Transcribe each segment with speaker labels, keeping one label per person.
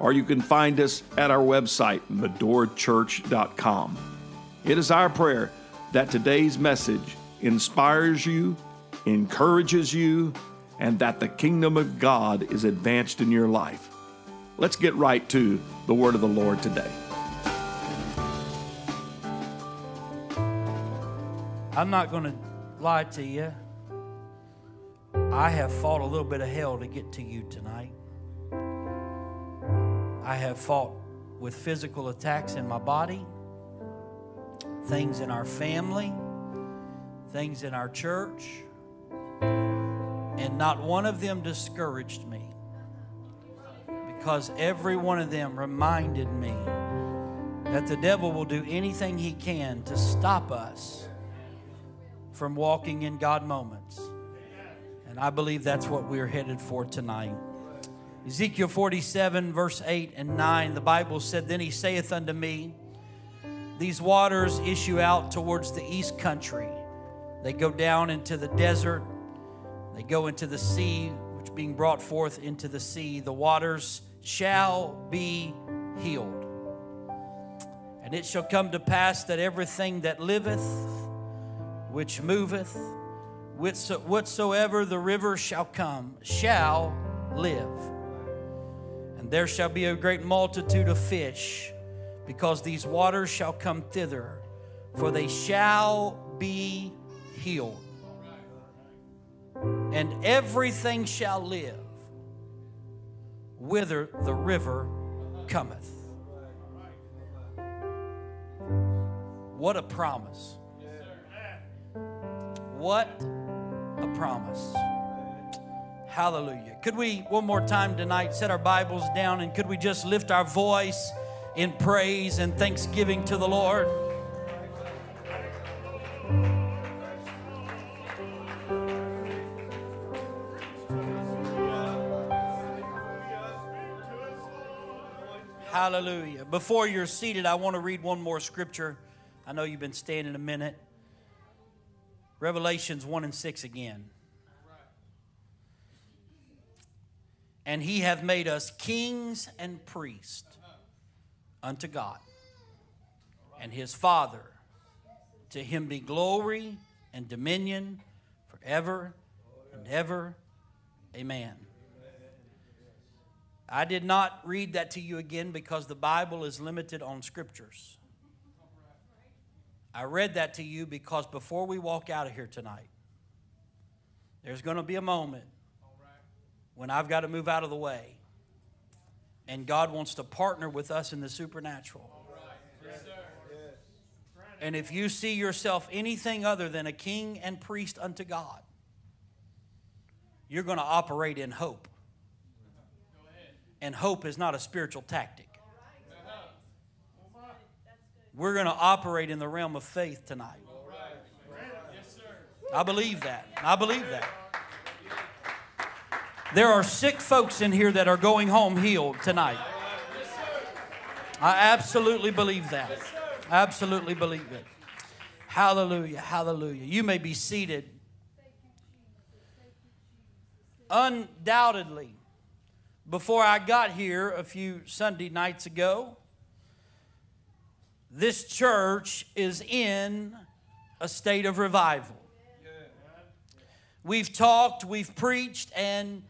Speaker 1: or you can find us at our website, medorachurch.com. It is our prayer that today's message inspires you, encourages you, and that the kingdom of God is advanced in your life. Let's get right to the word of the Lord today.
Speaker 2: I'm not going to lie to you. I have fought a little bit of hell to get to you tonight. I have fought with physical attacks in my body, things in our family, things in our church, and not one of them discouraged me because every one of them reminded me that the devil will do anything he can to stop us from walking in God moments. And I believe that's what we're headed for tonight. Ezekiel 47, verse 8 and 9, the Bible said, Then he saith unto me, These waters issue out towards the east country. They go down into the desert, they go into the sea, which being brought forth into the sea, the waters shall be healed. And it shall come to pass that everything that liveth, which moveth, whatsoever the river shall come, shall live. And there shall be a great multitude of fish, because these waters shall come thither, for they shall be healed. And everything shall live whither the river cometh. What a promise! What a promise. Hallelujah. Could we, one more time tonight, set our Bibles down and could we just lift our voice in praise and thanksgiving to the Lord? Hallelujah. Before you're seated, I want to read one more scripture. I know you've been standing a minute. Revelations 1 and 6 again. And he hath made us kings and priests unto God and his Father. To him be glory and dominion forever and ever. Amen. I did not read that to you again because the Bible is limited on scriptures. I read that to you because before we walk out of here tonight, there's going to be a moment when I've got to move out of the way. And God wants to partner with us in the supernatural. And if you see yourself anything other than a king and priest unto God, you're going to operate in hope. And hope is not a spiritual tactic. We're going to operate in the realm of faith tonight. I believe that. I believe that. There are sick folks in here that are going home healed tonight. I absolutely believe that. Absolutely believe it. Hallelujah. Hallelujah. You may be seated. Undoubtedly, before I got here a few Sunday nights ago, this church is in a state of revival. We've talked, we've preached, and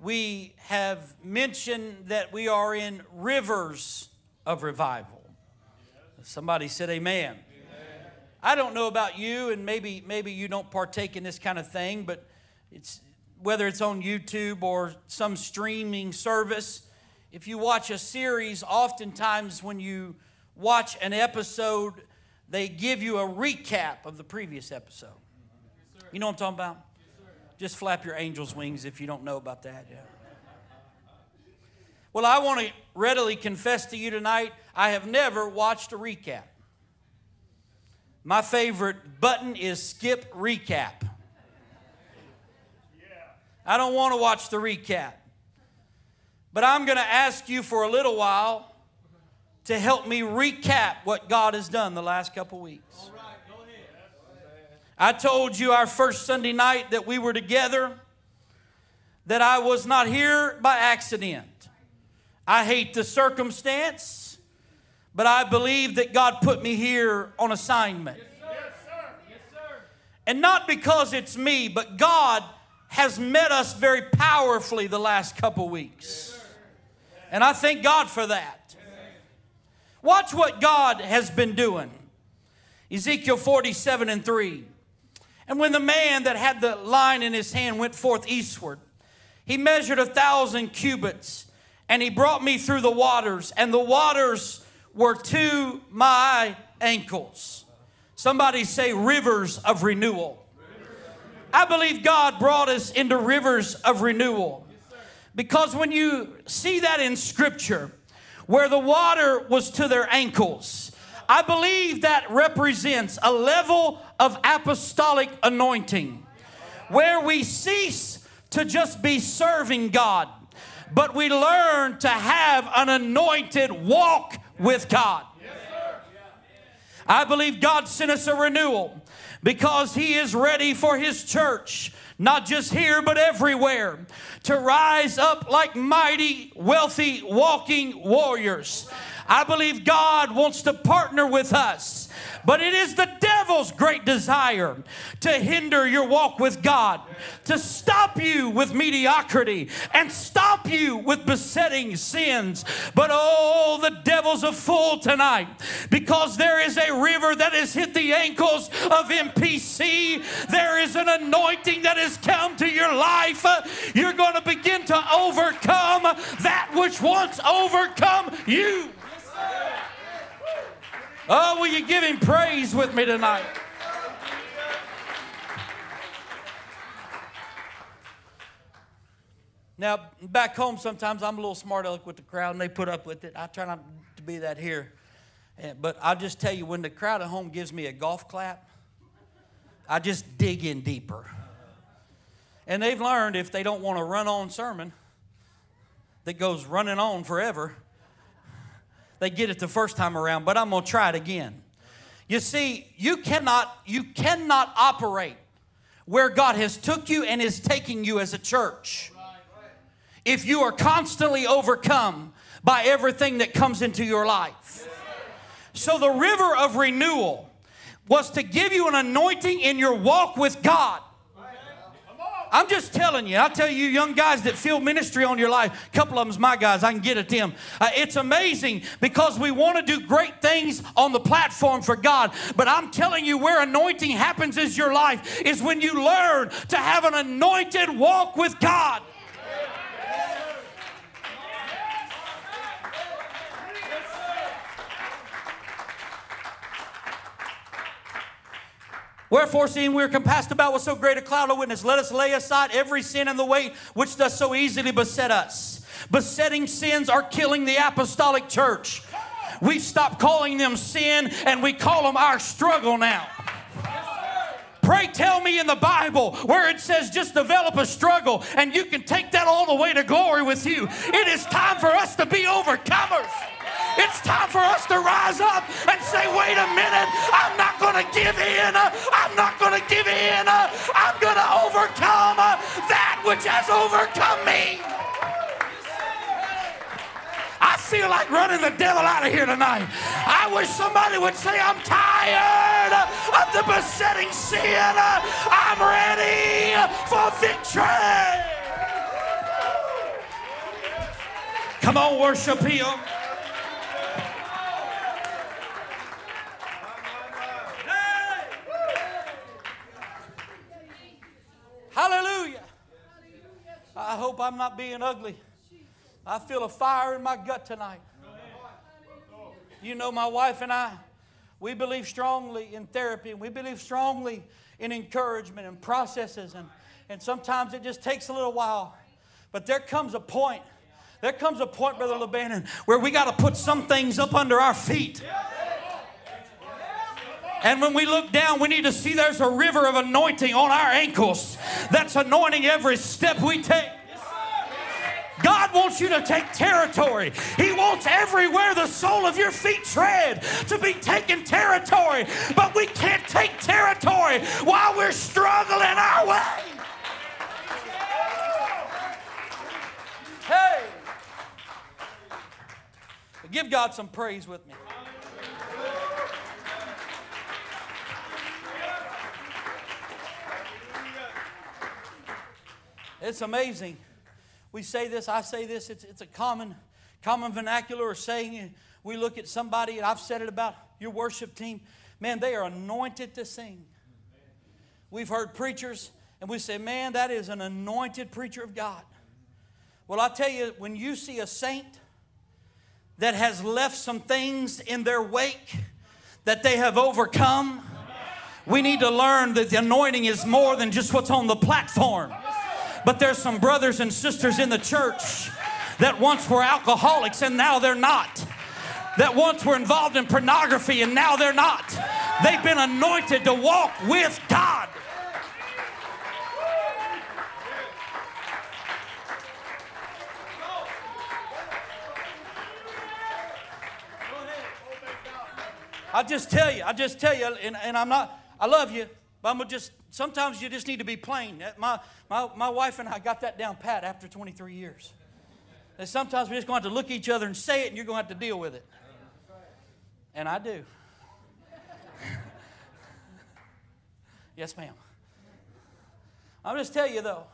Speaker 2: we have mentioned that we are in rivers of revival. Somebody said amen. amen. I don't know about you, and maybe maybe you don't partake in this kind of thing, but it's whether it's on YouTube or some streaming service. If you watch a series, oftentimes when you watch an episode, they give you a recap of the previous episode. You know what I'm talking about? Just flap your angel's wings if you don't know about that. Yeah. Well, I want to readily confess to you tonight I have never watched a recap. My favorite button is skip recap. I don't want to watch the recap. But I'm going to ask you for a little while to help me recap what God has done the last couple weeks. I told you our first Sunday night that we were together that I was not here by accident. I hate the circumstance, but I believe that God put me here on assignment. Yes, sir. Yes, sir. And not because it's me, but God has met us very powerfully the last couple weeks. And I thank God for that. Watch what God has been doing. Ezekiel 47 and 3. And when the man that had the line in his hand went forth eastward, he measured a thousand cubits, and he brought me through the waters, and the waters were to my ankles. Somebody say rivers of renewal. I believe God brought us into rivers of renewal. Because when you see that in Scripture, where the water was to their ankles, I believe that represents a level of apostolic anointing where we cease to just be serving God, but we learn to have an anointed walk with God. I believe God sent us a renewal because He is ready for His church, not just here, but everywhere, to rise up like mighty, wealthy, walking warriors. I believe God wants to partner with us but it is the devil's great desire to hinder your walk with God, to stop you with mediocrity and stop you with besetting sins. But oh, the devil's a fool tonight because there is a river that has hit the ankles of MPC. There is an anointing that has come to your life. You're going to begin to overcome that which once overcome you. Oh, will you give him praise with me tonight? Now, back home, sometimes I'm a little smart aleck with the crowd and they put up with it. I try not to be that here. Eh, but I'll just tell you, when the crowd at home gives me a golf clap, I just dig in deeper. And they've learned if they don't want a run on sermon that goes running on forever, they get it the first time around, but I'm going to try it again. You see, you cannot you cannot operate where God has took you and is taking you as a church. If you are constantly overcome by everything that comes into your life. So the river of renewal was to give you an anointing in your walk with God I'm just telling you. I tell you, young guys that feel ministry on your life, a couple of them's my guys. I can get at them. Uh, it's amazing because we want to do great things on the platform for God. But I'm telling you, where anointing happens is your life is when you learn to have an anointed walk with God. Wherefore, seeing we are compassed about with so great a cloud of witness, let us lay aside every sin and the weight which does so easily beset us. Besetting sins are killing the apostolic church. We stop calling them sin and we call them our struggle now. Pray tell me in the Bible where it says just develop a struggle and you can take that all the way to glory with you. It is time for us to be overcomers. It's time for us to rise up and say, wait a minute, I'm not going to give in. I'm not going to give in. I'm going to overcome that which has overcome me. I feel like running the devil out of here tonight. I wish somebody would say, I'm tired of the besetting sin. I'm ready for victory. Come on, worship him. Hallelujah. I hope I'm not being ugly. I feel a fire in my gut tonight. You know, my wife and I, we believe strongly in therapy and we believe strongly in encouragement and processes. And, and sometimes it just takes a little while. But there comes a point There comes a point, Brother LeBannon, where we got to put some things up under our feet. And when we look down, we need to see there's a river of anointing on our ankles that's anointing every step we take. God wants you to take territory. He wants everywhere the sole of your feet tread to be taking territory. But we can't take territory while we're struggling our way. Hey! Give God some praise with me. It's amazing. We say this, I say this, it's, it's a common, common vernacular or saying. We look at somebody, and I've said it about your worship team. Man, they are anointed to sing. We've heard preachers, and we say, man, that is an anointed preacher of God. Well, I tell you, when you see a saint that has left some things in their wake that they have overcome, we need to learn that the anointing is more than just what's on the platform. But there's some brothers and sisters in the church that once were alcoholics and now they're not. That once were involved in pornography and now they're not. They've been anointed to walk with God. I just tell you, I just tell you, and, and I'm not, I love you, but I'm just, sometimes you just need to be plain. Uh, my, my, my wife and I got that down pat after 23 years. And sometimes we're just going to have to look at each other and say it, and you're going to have to deal with it. And I do. yes, ma'am. I'm just tell you, though,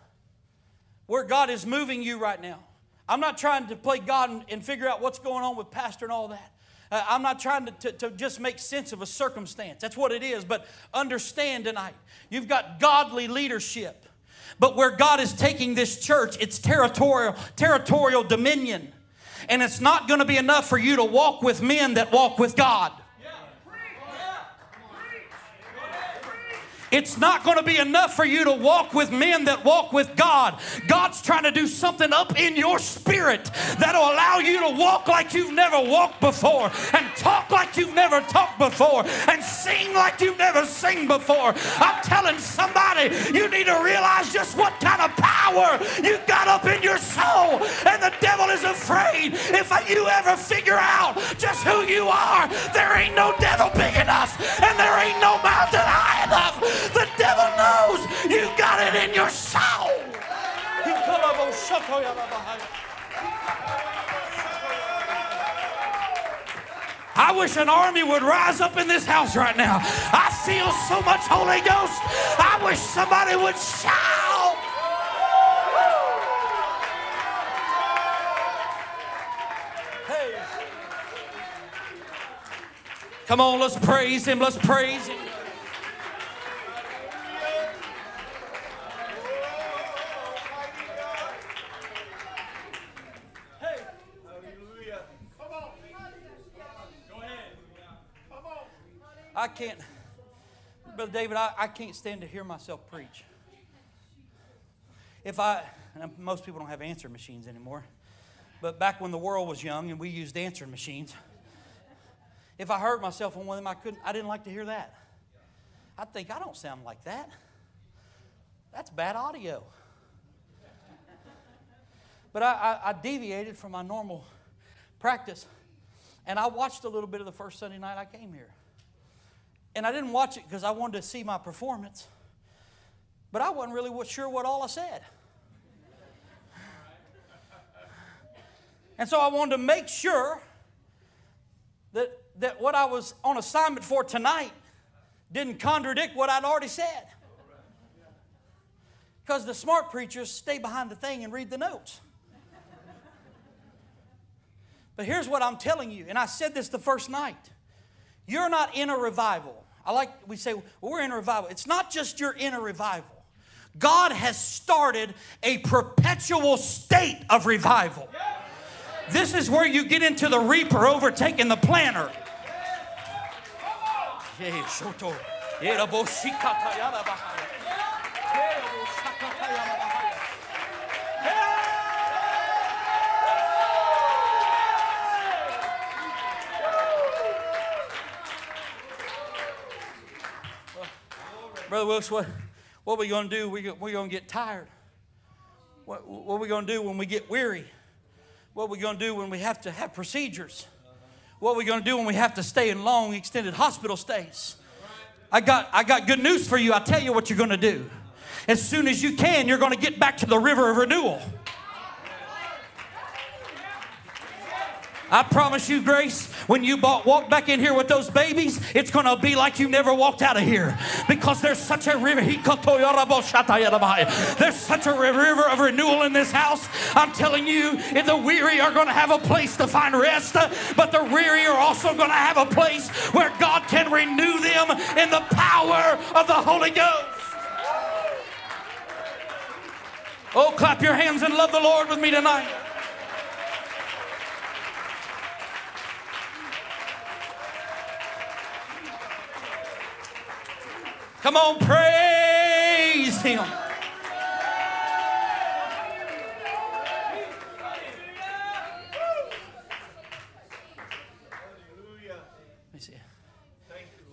Speaker 2: where God is moving you right now. I'm not trying to play God and, and figure out what's going on with Pastor and all that. Uh, I'm not trying to, to, to, just make sense of a circumstance. That's what it is. But understand tonight, you've got godly leadership. But where God is taking this church, it's territorial, territorial dominion. And it's not going to be enough for you to walk with men that walk with God. It's not going to be enough for you to walk with men that walk with God. God's trying to do something up in your spirit that'll allow you to walk like you've never walked before, and talk like you've never talked before, and sing like you've never sing before. I'm telling somebody, you need to realize just what kind of power you got up in your soul, and the devil is afraid if you ever figure out just who you are, there ain't no devil big enough, and there ain't no mountain high enough the devil knows you got it in your soul. I wish an army would rise up in this house right now. I feel so much Holy Ghost. I wish somebody would shout. Hey. Come on, let's praise Him. Let's praise Him. Can't, Brother David, I, I can't stand to hear myself preach. If I, most people don't have answer machines anymore, but back when the world was young and we used answering machines, if I heard myself on one of them, I couldn't, I didn't like to hear that. I think I don't sound like that. That's bad audio. But I, I, I deviated from my normal practice, and I watched a little bit of the first Sunday night I came here. And I didn't watch it because I wanted to see my performance. But I wasn't really sure what all I said. And so I wanted to make sure that, that what I was on assignment for tonight didn't contradict what I'd already said. Because the smart preachers stay behind the thing and read the notes. But here's what I'm telling you, and I said this the first night. You're not in a revival. I like, we say, well, we're in a revival. It's not just you're in a revival. God has started a perpetual state of revival. This is where you get into the reaper overtaking the planter. Wilkes, what, what are we going to do? We, we're going to get tired. What, what are we going to do when we get weary? What are we going to do when we have to have procedures? What are we going to do when we have to stay in long, extended hospital stays? I got, I got good news for you. I'll tell you what you're going to do. As soon as you can, you're going to get back to the river of renewal. I promise you, Grace, when you walk back in here with those babies, it's going to be like you never walked out of here because there's such a river. There's such a river of renewal in this house. I'm telling you, the weary are going to have a place to find rest, but the weary are also going to have a place where God can renew them in the power of the Holy Ghost. Oh, clap your hands and love the Lord with me tonight. Come on, praise Him.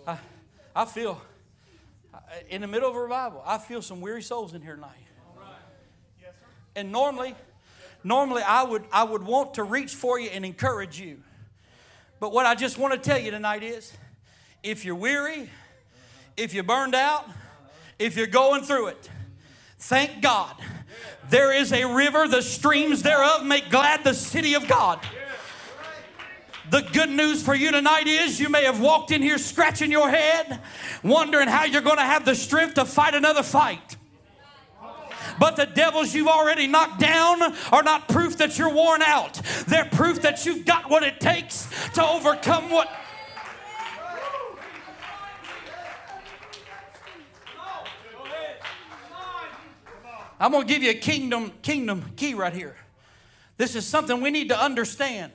Speaker 2: I, I feel uh, in the middle of a revival, I feel some weary souls in here tonight. And normally, normally I would I would want to reach for you and encourage you. But what I just want to tell you tonight is if you're weary, if you're burned out, if you're going through it, thank God. There is a river, the streams thereof make glad the city of God. The good news for you tonight is you may have walked in here scratching your head, wondering how you're going to have the strength to fight another fight. But the devils you've already knocked down are not proof that you're worn out. They're proof that you've got what it takes to overcome what I'm going to give you a kingdom kingdom key right here. This is something we need to understand.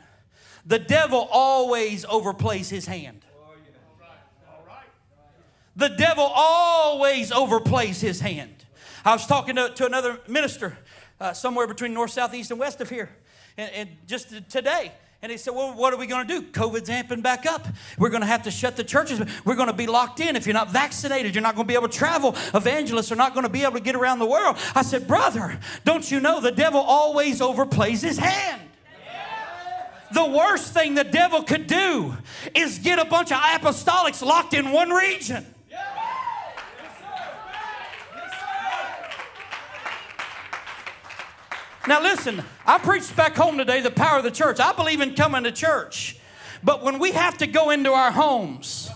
Speaker 2: The devil always overplays his hand. The devil always overplays his hand. I was talking to, to another minister uh, somewhere between north, south, east, and west of here, and, and just today, and he said, Well, what are we going to do? COVID's amping back up. We're going to have to shut the churches. We're going to be locked in. If you're not vaccinated, you're not going to be able to travel. Evangelists are not going to be able to get around the world. I said, Brother, don't you know the devil always overplays his hand? The worst thing the devil could do is get a bunch of apostolics locked in one region. Now, listen, I preached back home today the power of the church. I believe in coming to church. But when we have to go into our homes,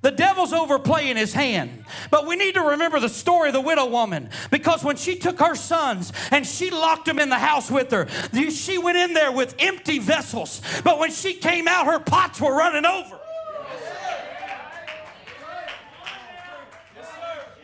Speaker 2: the devil's overplaying his hand. But we need to remember the story of the widow woman because when she took her sons and she locked them in the house with her, she went in there with empty vessels. But when she came out, her pots were running over.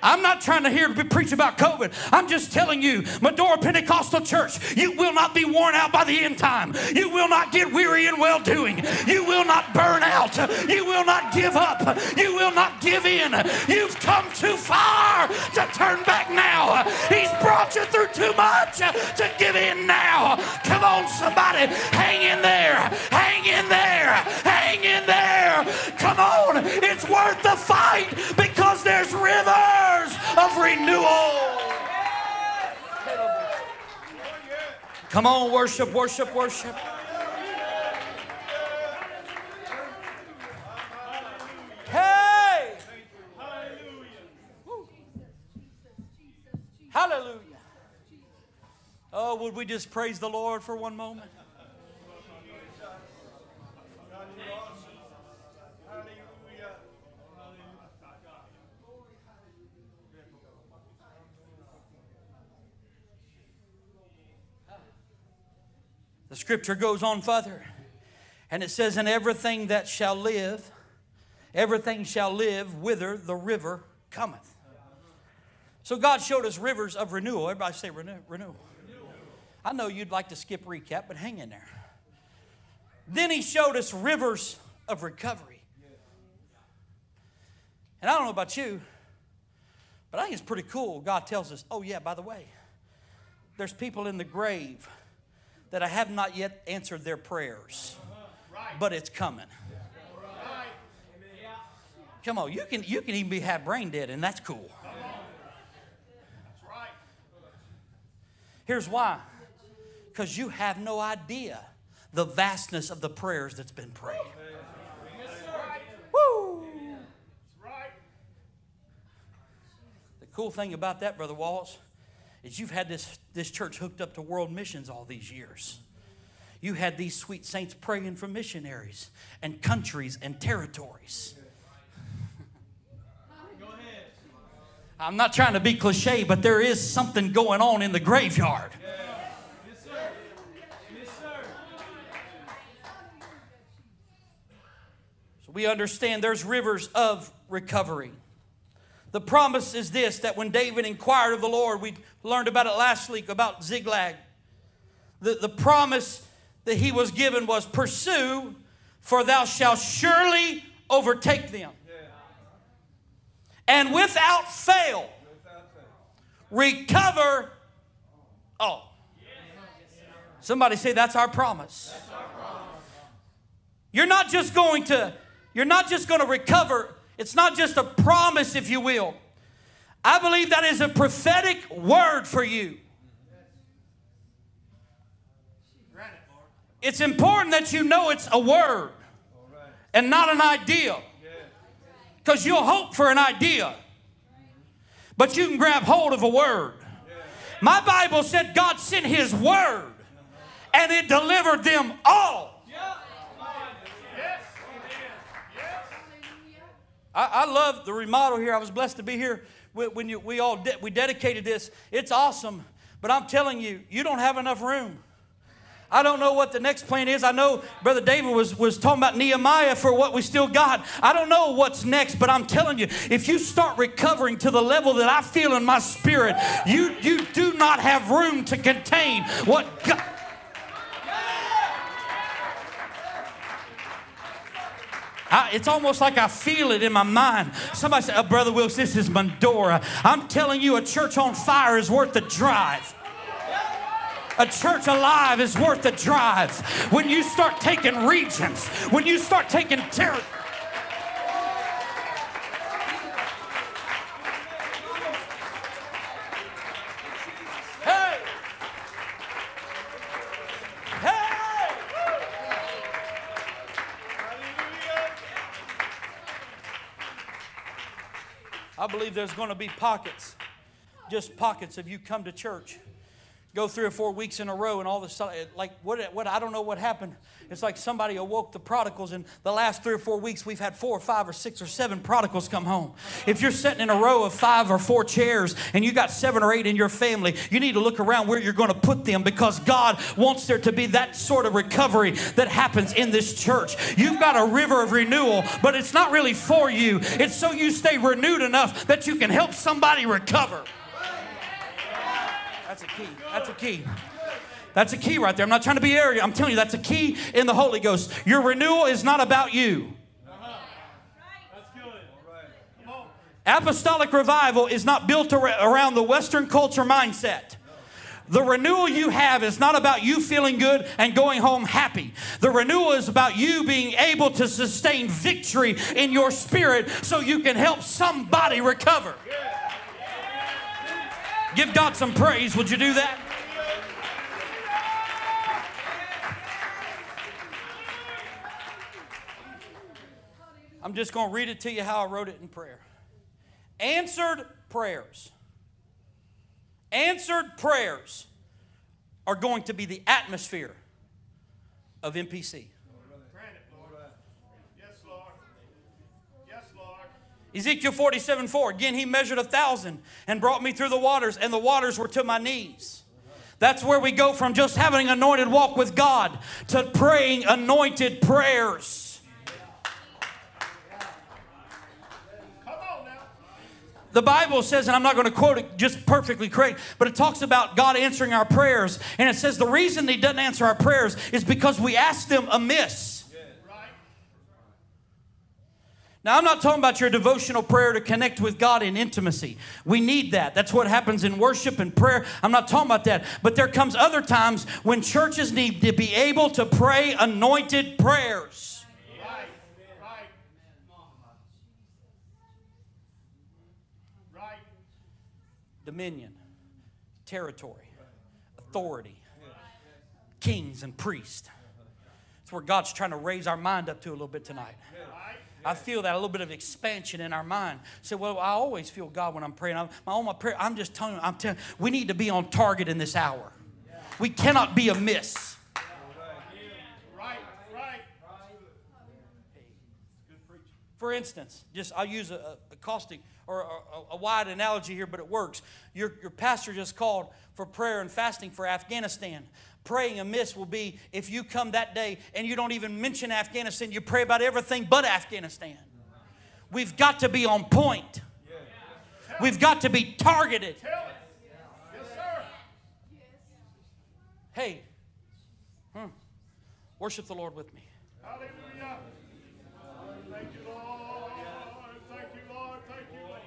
Speaker 2: I'm not trying to hear to preach about COVID. I'm just telling you, Medora Pentecostal Church, you will not be worn out by the end time. You will not get weary in well doing. You will not burn out. You will not give up. You will not give in. You've come too far to turn back now. He's brought you through too much to give in now. Come on, somebody, hang in there. Hang in there. Hang in there. Come on, it's worth the fight because there's of renewal. Come on, worship, worship, worship. Hey! Hallelujah. Oh, would we just praise the Lord for one moment? The scripture goes on further, and it says, And everything that shall live, everything shall live whither the river cometh. So God showed us rivers of renewal. Everybody say renew, renewal. I know you'd like to skip recap, but hang in there. Then he showed us rivers of recovery. And I don't know about you, but I think it's pretty cool. God tells us, oh, yeah, by the way, there's people in the grave that I have not yet answered their prayers, but it's coming. Come on, you can you can even be have brain dead, and that's cool. Here's why. Because you have no idea the vastness of the prayers that's been prayed. Woo! The cool thing about that, Brother Walls, is you've had this, this church hooked up to world missions all these years. You had these sweet saints praying for missionaries and countries and territories. I'm not trying to be cliche, but there is something going on in the graveyard. So we understand there's rivers of recovery. The promise is this that when David inquired of the Lord, we learned about it last week about Ziklag. The, the promise that he was given was pursue, for thou shalt surely overtake them and without fail recover all. Somebody say that's our promise. You're not just going to you're not just going to recover. It's not just a promise if you will. I believe that is a prophetic word for you. It's important that you know it's a word and not an idea. Because you'll hope for an idea, but you can grab hold of a word. My Bible said God sent His word and it delivered them all. I, I love the remodel here. I was blessed to be here when you, we all de- we dedicated this. It's awesome, but I'm telling you, you don't have enough room. I don't know what the next plan is. I know Brother David was, was talking about Nehemiah for what we still got. I don't know what's next, but I'm telling you, if you start recovering to the level that I feel in my spirit, you, you do not have room to contain what God. I, it's almost like I feel it in my mind. Somebody said, oh, Brother Wilkes, this is Medora. I'm telling you, a church on fire is worth the drive. A church alive is worth the drive. When you start taking regions, when you start taking territory. Believe there's going to be pockets, just pockets of you come to church go three or four weeks in a row and all of a sudden like what, what i don't know what happened. It's like somebody awoke the prodigals and the last three or four weeks we've had four or five or six or seven prodigals come home. If you're sitting in a row of five or four chairs and you got seven or eight in your family you need to look around where you're going to put them because god wants there to be that sort of recovery that happens in this church. You've got a river of renewal but it's not really for you. It's so you stay renewed enough that you can help somebody recover that's a key. That's a key. That's a key right there. I'm not trying to be arrogant. I'm telling you, that's a key in the Holy Ghost. Your renewal is not about you. Apostolic revival is not built around the Western culture mindset. The renewal you have is not about you feeling good and going home happy. The renewal is about you being able to sustain victory in your spirit so you can help somebody recover. Give God some praise. Would you do that? I'm just going to read it to you how I wrote it in prayer. Answered prayers. Answered prayers are going to be the atmosphere of MPC. Ezekiel 47 4. Again, he measured a thousand and brought me through the waters, and the waters were to my knees. That's where we go from just having an anointed walk with God to praying anointed prayers. The Bible says, and I'm not going to quote it just perfectly correct, but it talks about God answering our prayers. And it says the reason He doesn't answer our prayers is because we ask them amiss. Now, I'm not talking about your devotional prayer to connect with God in intimacy. We need that. That's what happens in worship and prayer. I'm not talking about that. But there comes other times when churches need to be able to pray anointed prayers. Right. Right. Right. Dominion, territory, authority, kings and priests. It's where God's trying to raise our mind up to a little bit tonight. I feel that a little bit of expansion in our mind. Say, well, I always feel God when I'm praying. I'm, my, my prayer, I'm just telling you, I'm telling we need to be on target in this hour. We cannot be amiss. For instance, just I'll use a, a caustic or a, a, wide analogy here, but it works. Your, your pastor just called for prayer and fasting for Afghanistan. Praying amiss will be if you come that day and you don't even mention Afghanistan, you pray about everything but Afghanistan. We've got to be on point. We've got to be targeted. Hey, hmm, worship the Lord with me. Hallelujah. Thank you, Lord. Thank you, Lord. Thank you, Lord.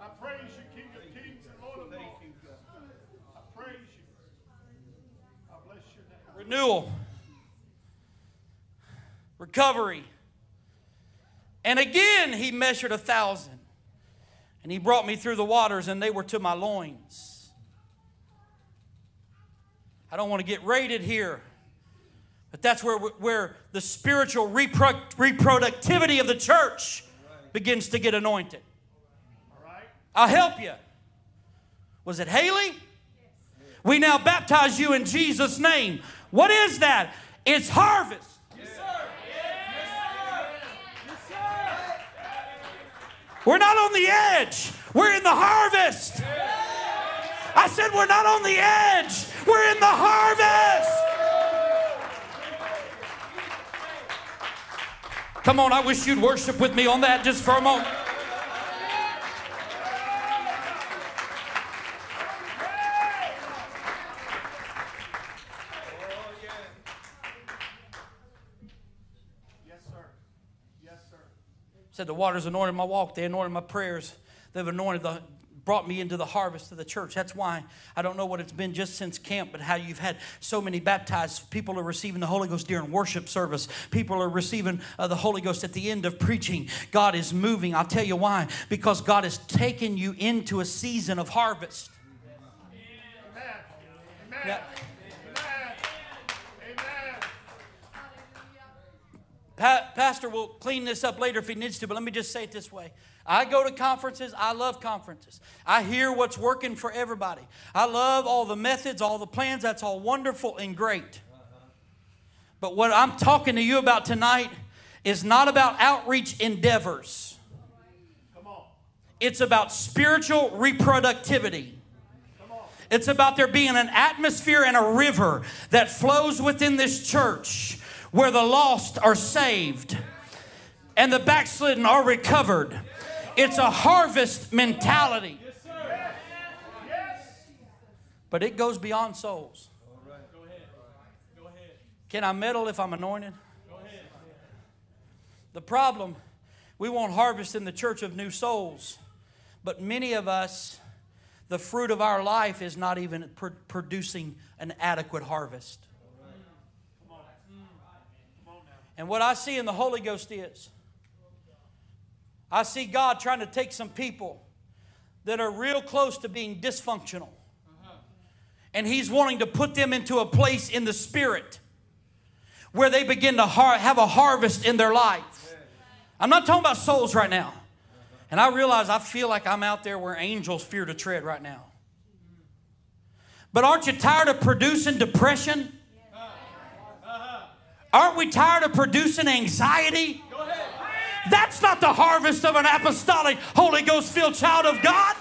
Speaker 2: I praise you, King of Kings and Lord of Lords. I praise you. I bless your name. Renewal. Recovery. And again he measured a thousand. And he brought me through the waters, and they were to my loins. I don't want to get rated here, but that's where, where the spiritual repro- reproductivity of the church begins to get anointed. I'll help you. Was it Haley? We now baptize you in Jesus' name. What is that? It's harvest. Yes, sir. Yes, sir. Yes, sir. We're not on the edge, we're in the harvest. I said, We're not on the edge, we're in the harvest. Come on, I wish you'd worship with me on that just for a moment. Said the waters anointed my walk, they anointed my prayers, they've anointed the brought me into the harvest of the church. That's why I don't know what it's been just since camp, but how you've had so many baptized. People are receiving the Holy Ghost during worship service. People are receiving uh, the Holy Ghost at the end of preaching. God is moving. I'll tell you why. Because God has taken you into a season of harvest. Amen. Amen. Now, Pa- Pastor will clean this up later if he needs to, but let me just say it this way. I go to conferences. I love conferences. I hear what's working for everybody. I love all the methods, all the plans. That's all wonderful and great. But what I'm talking to you about tonight is not about outreach endeavors. It's about spiritual reproductivity. It's about there being an atmosphere and a river that flows within this church where the lost are saved and the backslidden are recovered. It's a harvest mentality. But it goes beyond souls. Can I meddle if I'm anointed? The problem, we want harvest in the church of new souls, but many of us, the fruit of our life is not even pr- producing an adequate harvest. And what I see in the Holy Ghost is I see God trying to take some people that are real close to being dysfunctional. And He's wanting to put them into a place in the Spirit where they begin to har- have a harvest in their life. I'm not talking about souls right now. And I realize I feel like I'm out there where angels fear to tread right now. But aren't you tired of producing depression? Aren't we tired of producing anxiety? That's not the harvest of an apostolic, Holy Ghost filled child of God.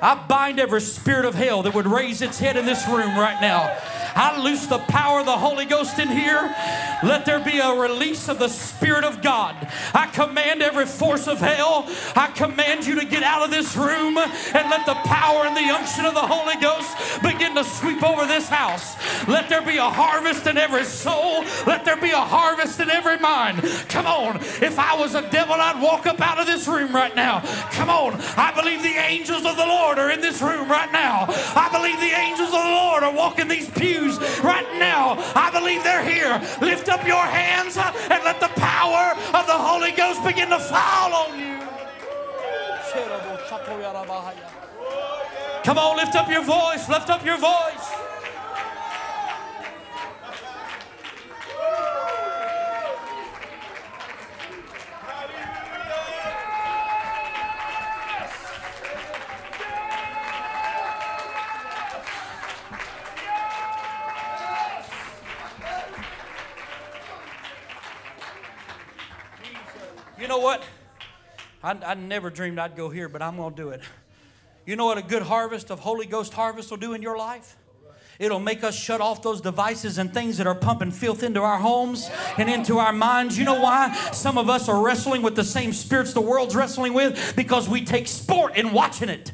Speaker 2: I bind every spirit of hell that would raise its head in this room right now. I loose the power of the Holy Ghost in here. Let there be a release of the Spirit of God. I command every force of hell, I command you to get out of this room and let the power and the unction of the Holy Ghost begin to sweep over this house. Let there be a harvest in every soul. Let there be a harvest in every mind. Come on. If I was a devil, I'd walk up out of this room right now. Come on. I believe the angels of the Lord are in this room right now. I believe the angels of the Lord are walking these pews right now. I believe they're here. Lift up your hands and let the power of the Holy Ghost begin to fall on you. Come on, lift up your voice, lift up your voice. You know what? I, I never dreamed I'd go here, but I'm going to do it. You know what a good harvest of Holy Ghost harvest will do in your life? It'll make us shut off those devices and things that are pumping filth into our homes and into our minds. You know why? Some of us are wrestling with the same spirits the world's wrestling with because we take sport in watching it.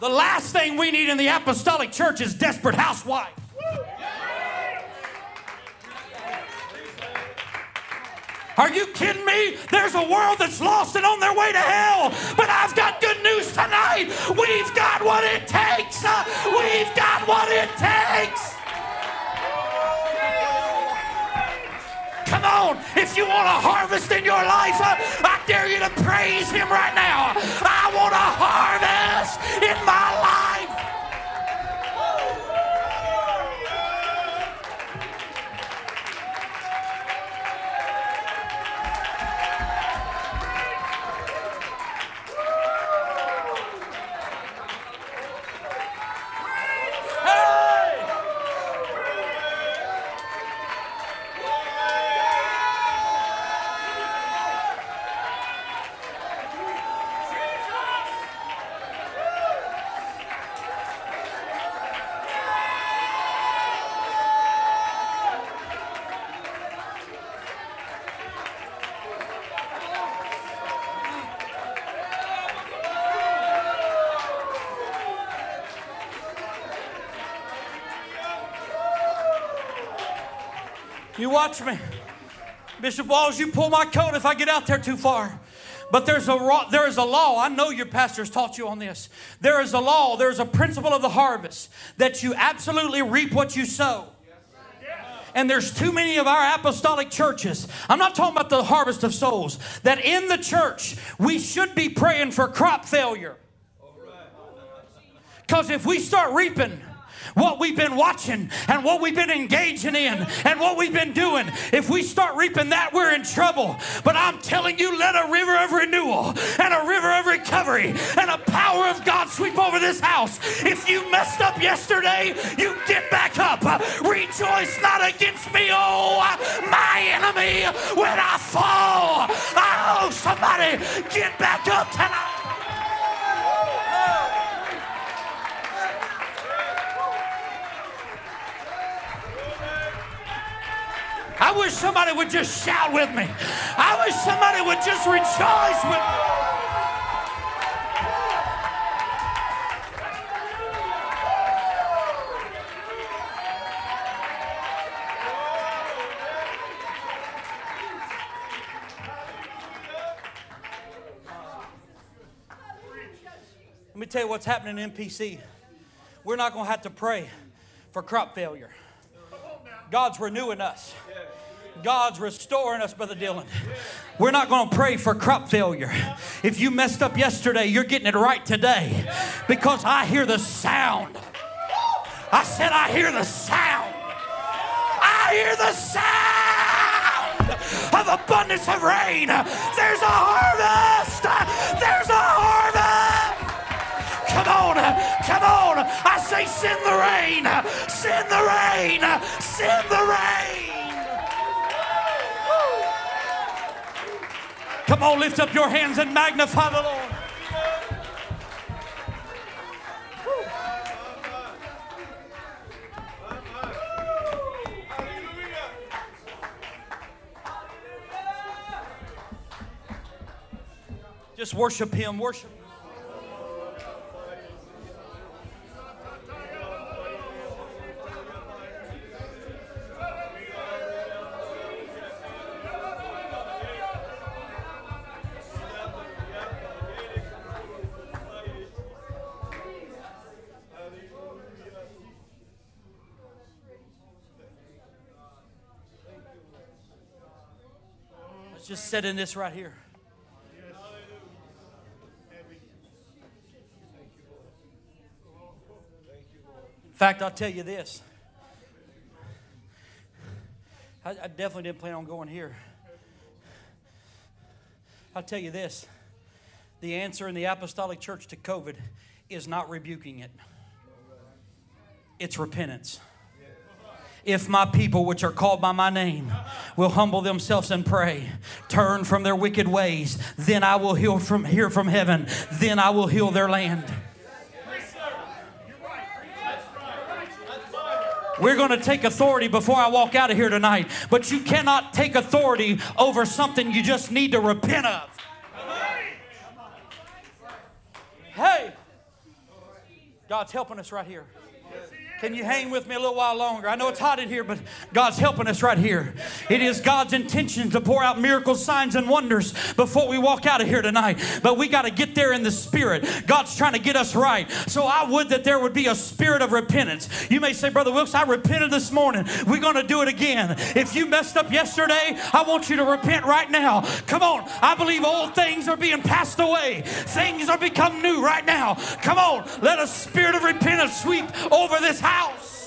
Speaker 2: The last thing we need in the apostolic church is desperate housewives. Are you kidding me? There's a world that's lost and on their way to hell. But I've got good news tonight. We've got what it takes. We've got what it takes. Come on, if you want a harvest in your life, I dare you to praise Him right now. Me. Bishop Walls, you pull my coat if I get out there too far. But there's a there is a law. I know your pastors taught you on this. There is a law. There's a principle of the harvest that you absolutely reap what you sow. And there's too many of our apostolic churches. I'm not talking about the harvest of souls. That in the church we should be praying for crop failure. Because if we start reaping what we've been watching and what we've been engaging in and what we've been doing, if we start reaping that, we're in trouble. But I'm telling you, let a river of renewal and a river of recovery and a power of God sweep over this house. If you messed up yesterday, you get back up. Rejoice not against me, oh, my enemy, when I fall. Oh, somebody get back up tonight. I wish somebody would just shout with me. I wish somebody would just rejoice with me. Let me tell you what's happening in MPC. We're not going to have to pray for crop failure. God's renewing us. God's restoring us, Brother Dylan. We're not going to pray for crop failure. If you messed up yesterday, you're getting it right today because I hear the sound. I said, I hear the sound. I hear the sound of abundance of rain. There's a harvest. There's a come on. I say, send the rain, send the rain, send the rain. Come on, lift up your hands and magnify the Lord. Just worship Him, worship. Just sit in this right here. In fact, I'll tell you this. I, I definitely didn't plan on going here. I'll tell you this the answer in the apostolic church to COVID is not rebuking it, it's repentance. If my people, which are called by my name, will humble themselves and pray, turn from their wicked ways, then I will heal from, hear from heaven, then I will heal their land. We're going to take authority before I walk out of here tonight. But you cannot take authority over something you just need to repent of. Hey, God's helping us right here. Can you hang with me a little while longer? I know it's hot in here, but God's helping us right here. It is God's intention to pour out miracles, signs, and wonders before we walk out of here tonight. But we got to get there in the spirit. God's trying to get us right. So I would that there would be a spirit of repentance. You may say, Brother Wilkes, I repented this morning. We're going to do it again. If you messed up yesterday, I want you to repent right now. Come on. I believe old things are being passed away, things are become new right now. Come on. Let a spirit of repentance sweep over this house house.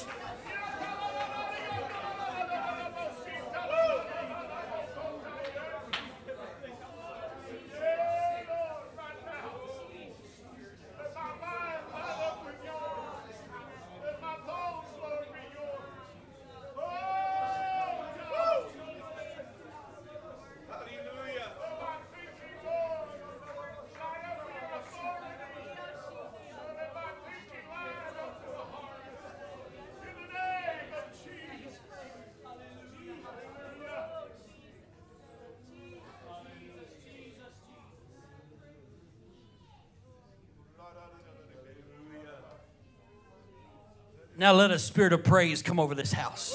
Speaker 2: Now let a spirit of praise come over this house.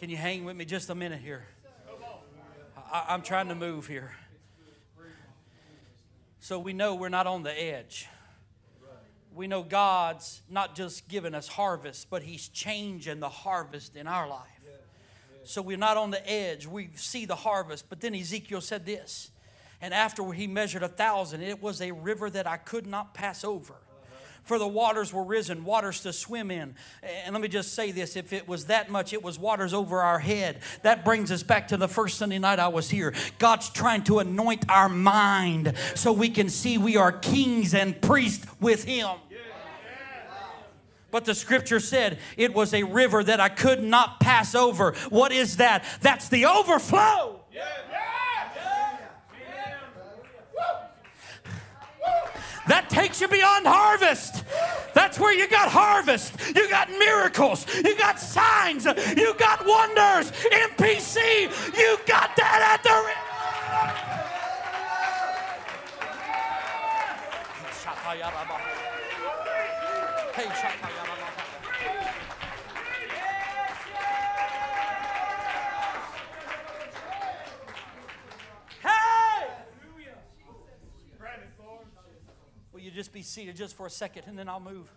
Speaker 2: Can you hang with me just a minute here? I, am trying to move here. So we know we're not on the edge. We know God's not just giving us harvest, but He's changing the harvest in our life. So we're not on the edge. We see the harvest. But then Ezekiel said this. And after he measured a thousand, it was a river that I could not pass over for the waters were risen, waters to swim in. And let me just say this if it was that much, it was waters over our head. That brings us back to the first Sunday night I was here. God's trying to anoint our mind so we can see we are kings and priests with Him. But the scripture said it was a river that I could not pass over. What is that? That's the overflow. Yeah. Takes you beyond harvest. That's where you got harvest. You got miracles. You got signs. You got wonders. MPC, you got that at the Hey, you just be seated just for a second and then I'll move?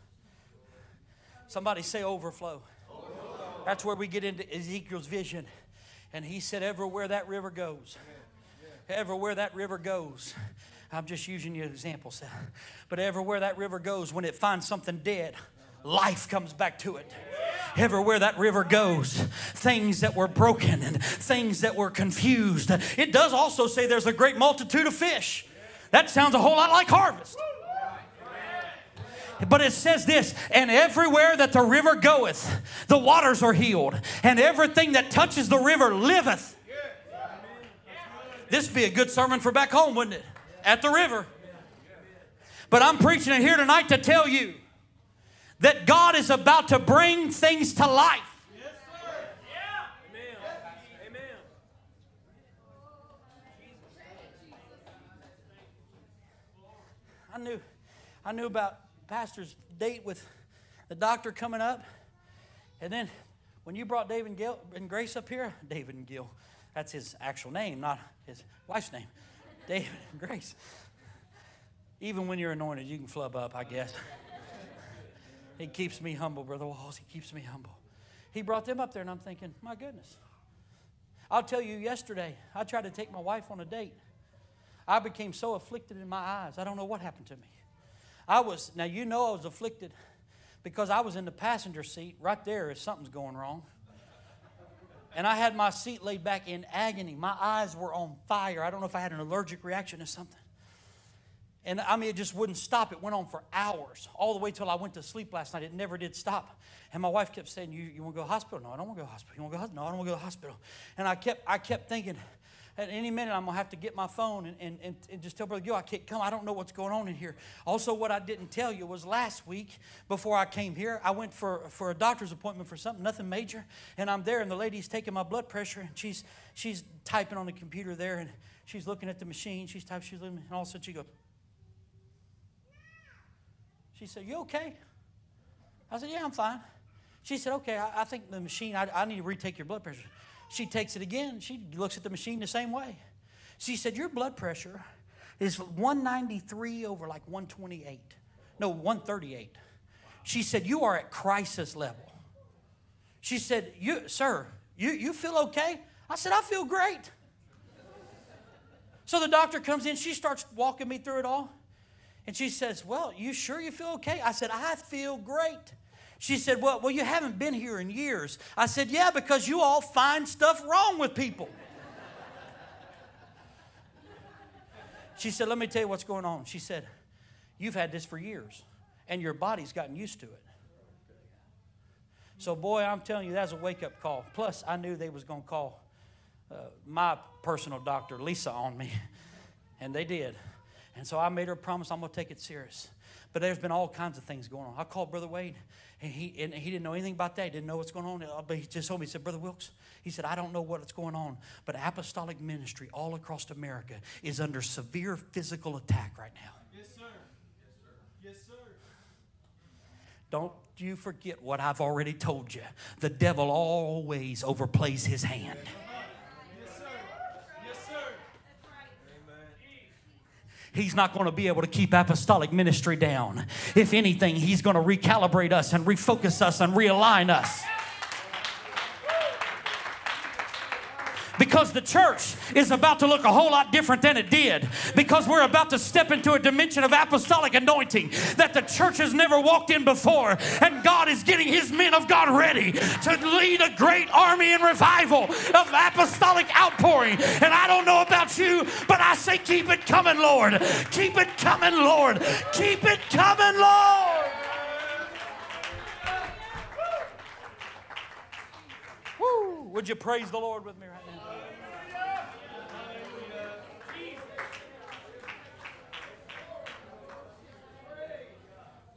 Speaker 2: Somebody say overflow. overflow. That's where we get into Ezekiel's vision. And he said, everywhere that river goes, everywhere that river goes, I'm just using you as examples, but everywhere that river goes, when it finds something dead, life comes back to it everywhere that river goes, things that were broken and things that were confused. It does also say there's a great multitude of fish. That sounds a whole lot like harvest. But it says this, and everywhere that the river goeth, the waters are healed, and everything that touches the river liveth. This would be a good sermon for back home, wouldn't it? At the river. But I'm preaching it here tonight to tell you that God is about to bring things to life. I knew, I knew about Pastor's date with the doctor coming up, and then when you brought David and, Gil, and Grace up here, David and Gil, that's his actual name, not his wife's name, David and Grace. Even when you're anointed, you can flub up, I guess. he keeps me humble, Brother Walls. He keeps me humble. He brought them up there, and I'm thinking, my goodness. I'll tell you, yesterday, I tried to take my wife on a date. I became so afflicted in my eyes. I don't know what happened to me. I was, now you know I was afflicted because I was in the passenger seat right there as something's going wrong. And I had my seat laid back in agony. My eyes were on fire. I don't know if I had an allergic reaction to something. And I mean, it just wouldn't stop. It went on for hours, all the way till I went to sleep last night. It never did stop. And my wife kept saying, "You, you want to go to hospital? No, I don't want to go to hospital. You want to go? To, no, I don't want to go to hospital." And I kept, I kept thinking, at any minute I'm gonna have to get my phone and, and, and, and, just tell Brother Gil I can't come. I don't know what's going on in here. Also, what I didn't tell you was last week before I came here, I went for, for a doctor's appointment for something, nothing major, and I'm there and the lady's taking my blood pressure and she's she's typing on the computer there and she's looking at the machine. She's typing, she's looking, and all of a sudden she goes. She said, You okay? I said, Yeah, I'm fine. She said, Okay, I, I think the machine, I, I need to retake your blood pressure. She takes it again. She looks at the machine the same way. She said, Your blood pressure is 193 over like 128. No, 138. She said, You are at crisis level. She said, You, sir, you, you feel okay? I said, I feel great. So the doctor comes in, she starts walking me through it all. And she says, Well, you sure you feel okay? I said, I feel great. She said, well, well, you haven't been here in years. I said, Yeah, because you all find stuff wrong with people. she said, Let me tell you what's going on. She said, You've had this for years, and your body's gotten used to it. So, boy, I'm telling you, that's a wake up call. Plus, I knew they was going to call uh, my personal doctor, Lisa, on me, and they did. And so I made her promise I'm going to take it serious. But there's been all kinds of things going on. I called Brother Wade, and he, and he didn't know anything about that. He didn't know what's going on. Uh, but he just told me, he said, Brother Wilkes, he said, I don't know what's going on, but apostolic ministry all across America is under severe physical attack right now.
Speaker 3: Yes, sir. Yes, sir. Yes, sir.
Speaker 2: Don't you forget what I've already told you. The devil always overplays his hand. He's not going to be able to keep apostolic ministry down. If anything, he's going to recalibrate us and refocus us and realign us. Because the church is about to look a whole lot different than it did. Because we're about to step into a dimension of apostolic anointing that the church has never walked in before. And God is getting his men of God ready to lead a great army and revival of apostolic outpouring. And I don't know about you, but I say, keep it coming, Lord. Keep it coming, Lord. Keep it coming, Lord. Woo. Would you praise the Lord with me right now?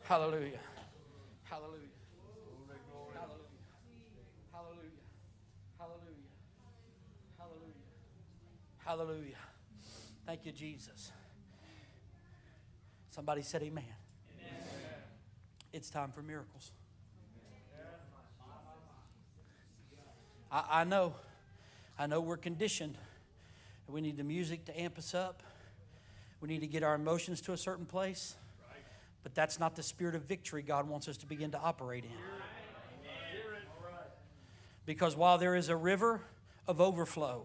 Speaker 2: Hallelujah. Hallelujah. Hallelujah. Hallelujah. Hallelujah. Hallelujah. Hallelujah. Thank you, Jesus. Somebody said amen. amen. It's time for miracles. I, I know. I know we're conditioned. We need the music to amp us up. We need to get our emotions to a certain place. But that's not the spirit of victory God wants us to begin to operate in. Because while there is a river of overflow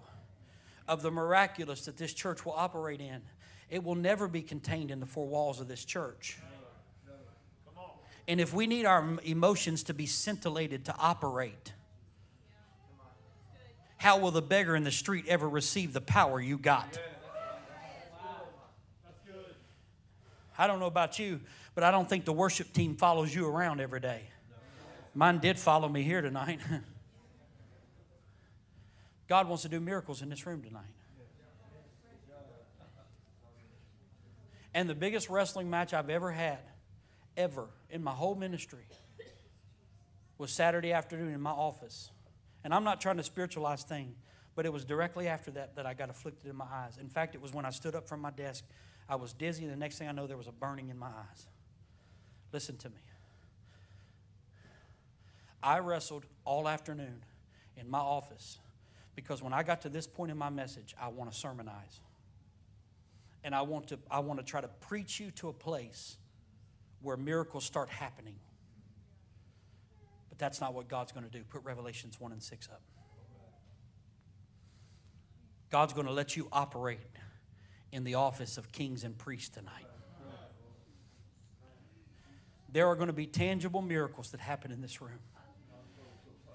Speaker 2: of the miraculous that this church will operate in, it will never be contained in the four walls of this church. And if we need our emotions to be scintillated to operate, how will the beggar in the street ever receive the power you got? I don't know about you, but I don't think the worship team follows you around every day. Mine did follow me here tonight. God wants to do miracles in this room tonight. And the biggest wrestling match I've ever had, ever, in my whole ministry, was Saturday afternoon in my office. And I'm not trying to spiritualize things, but it was directly after that that I got afflicted in my eyes. In fact, it was when I stood up from my desk, I was dizzy, the next thing I know, there was a burning in my eyes. Listen to me. I wrestled all afternoon in my office because when I got to this point in my message, I want to sermonize. And I want to, I want to try to preach you to a place where miracles start happening. But that's not what God's going to do. Put Revelations 1 and 6 up. God's going to let you operate in the office of kings and priests tonight. There are going to be tangible miracles that happen in this room.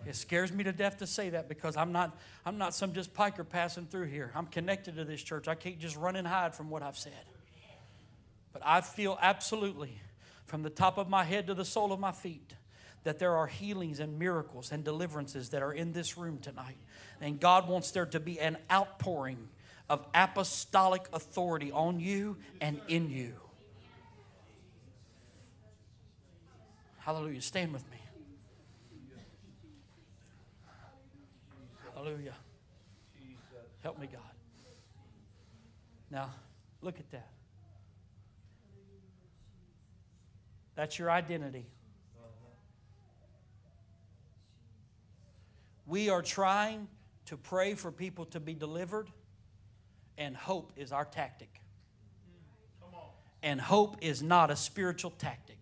Speaker 2: It scares me to death to say that because I'm not, I'm not some just piker passing through here. I'm connected to this church. I can't just run and hide from what I've said. But I feel absolutely, from the top of my head to the sole of my feet, that there are healings and miracles and deliverances that are in this room tonight. And God wants there to be an outpouring of apostolic authority on you and in you. Hallelujah. Stand with me. Hallelujah. Help me, God. Now, look at that. That's your identity. We are trying to pray for people to be delivered, and hope is our tactic. And hope is not a spiritual tactic.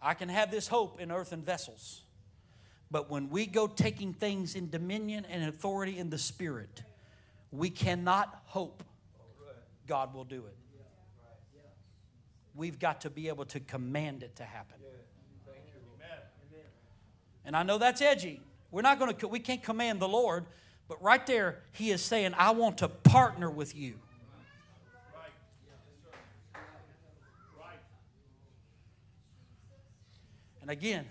Speaker 2: I can have this hope in earthen vessels. But when we go taking things in dominion and authority in the Spirit, we cannot hope God will do it. We've got to be able to command it to happen. And I know that's edgy. We're not going to we can't command the Lord, but right there he is saying I want to partner with you. And again,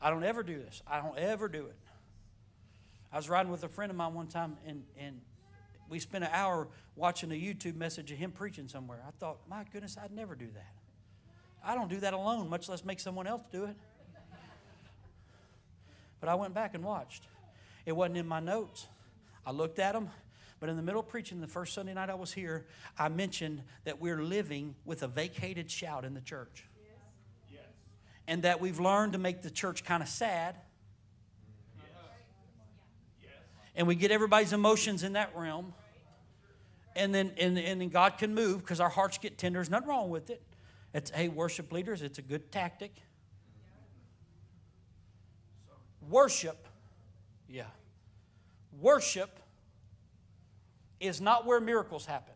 Speaker 2: I don't ever do this. I don't ever do it. I was riding with a friend of mine one time, and, and we spent an hour watching a YouTube message of him preaching somewhere. I thought, my goodness, I'd never do that. I don't do that alone, much less make someone else do it. But I went back and watched. It wasn't in my notes. I looked at them, but in the middle of preaching the first Sunday night I was here, I mentioned that we're living with a vacated shout in the church and that we've learned to make the church kind of sad. And we get everybody's emotions in that realm. And then, and, and then God can move because our hearts get tender. There's nothing wrong with it. It's, hey, worship leaders, it's a good tactic. Worship, yeah. Worship is not where miracles happen.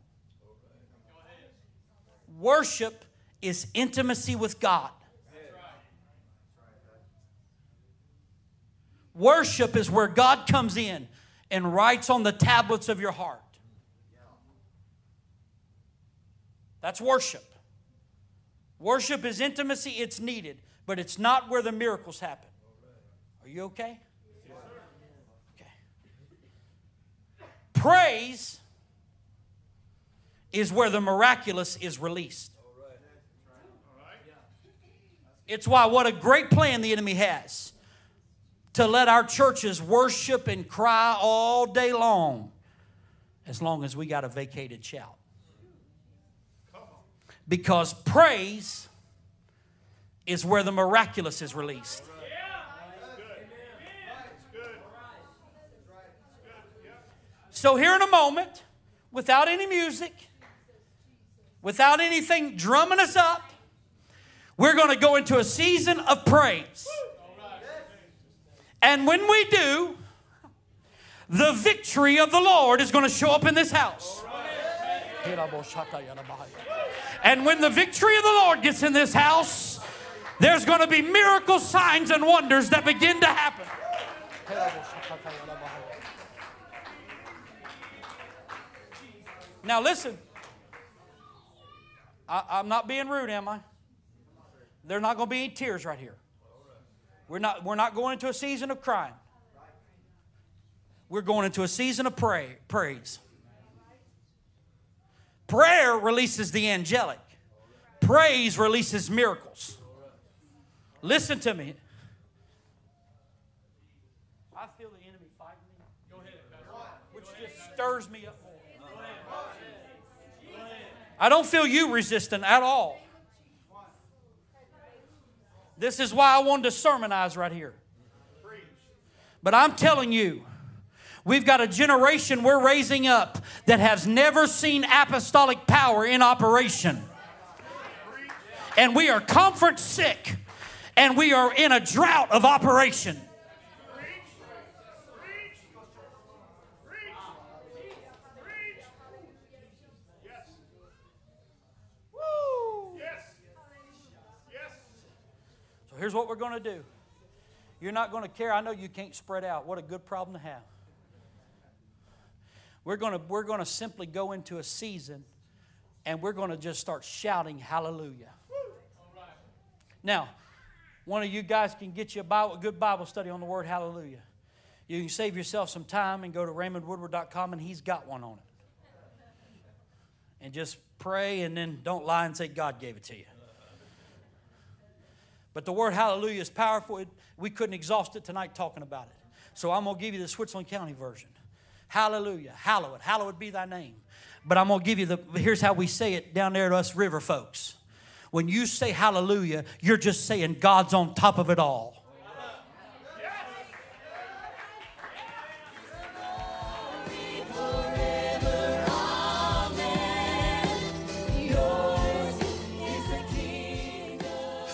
Speaker 2: Worship is intimacy with God. Worship is where God comes in and writes on the tablets of your heart. That's worship. Worship is intimacy, it's needed, but it's not where the miracles happen. Are you okay? Praise is where the miraculous is released. It's why what a great plan the enemy has to let our churches worship and cry all day long as long as we got a vacated shout. Because praise is where the miraculous is released. So, here in a moment, without any music, without anything drumming us up, we're going to go into a season of praise. And when we do, the victory of the Lord is going to show up in this house. And when the victory of the Lord gets in this house, there's going to be miracle signs and wonders that begin to happen. Now, listen. I, am not being rude, am I? There's not going to be any tears right here. We're not, we're not going into a season of crying. We're going into a season of pray, praise. Prayer releases the angelic, praise releases miracles. Listen to me. I feel the enemy fighting me. Which just stirs me up. I don't feel you resistant at all. This is why I wanted to sermonize right here. But I'm telling you, we've got a generation we're raising up that has never seen apostolic power in operation. And we are conference sick, and we are in a drought of operation. Here's what we're going to do. You're not going to care. I know you can't spread out. What a good problem to have. We're going to, we're going to simply go into a season and we're going to just start shouting hallelujah. Now, one of you guys can get you a, Bible, a good Bible study on the word hallelujah. You can save yourself some time and go to raymondwoodward.com and he's got one on it. And just pray and then don't lie and say God gave it to you. But the word hallelujah is powerful. We couldn't exhaust it tonight talking about it. So I'm going to give you the Switzerland County version. Hallelujah. Hallowed. Hallowed be thy name. But I'm going to give you the, here's how we say it down there to us river folks. When you say hallelujah, you're just saying God's on top of it all.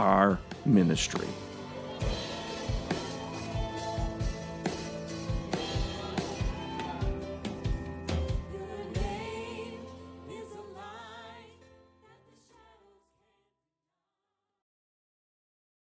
Speaker 1: our ministry.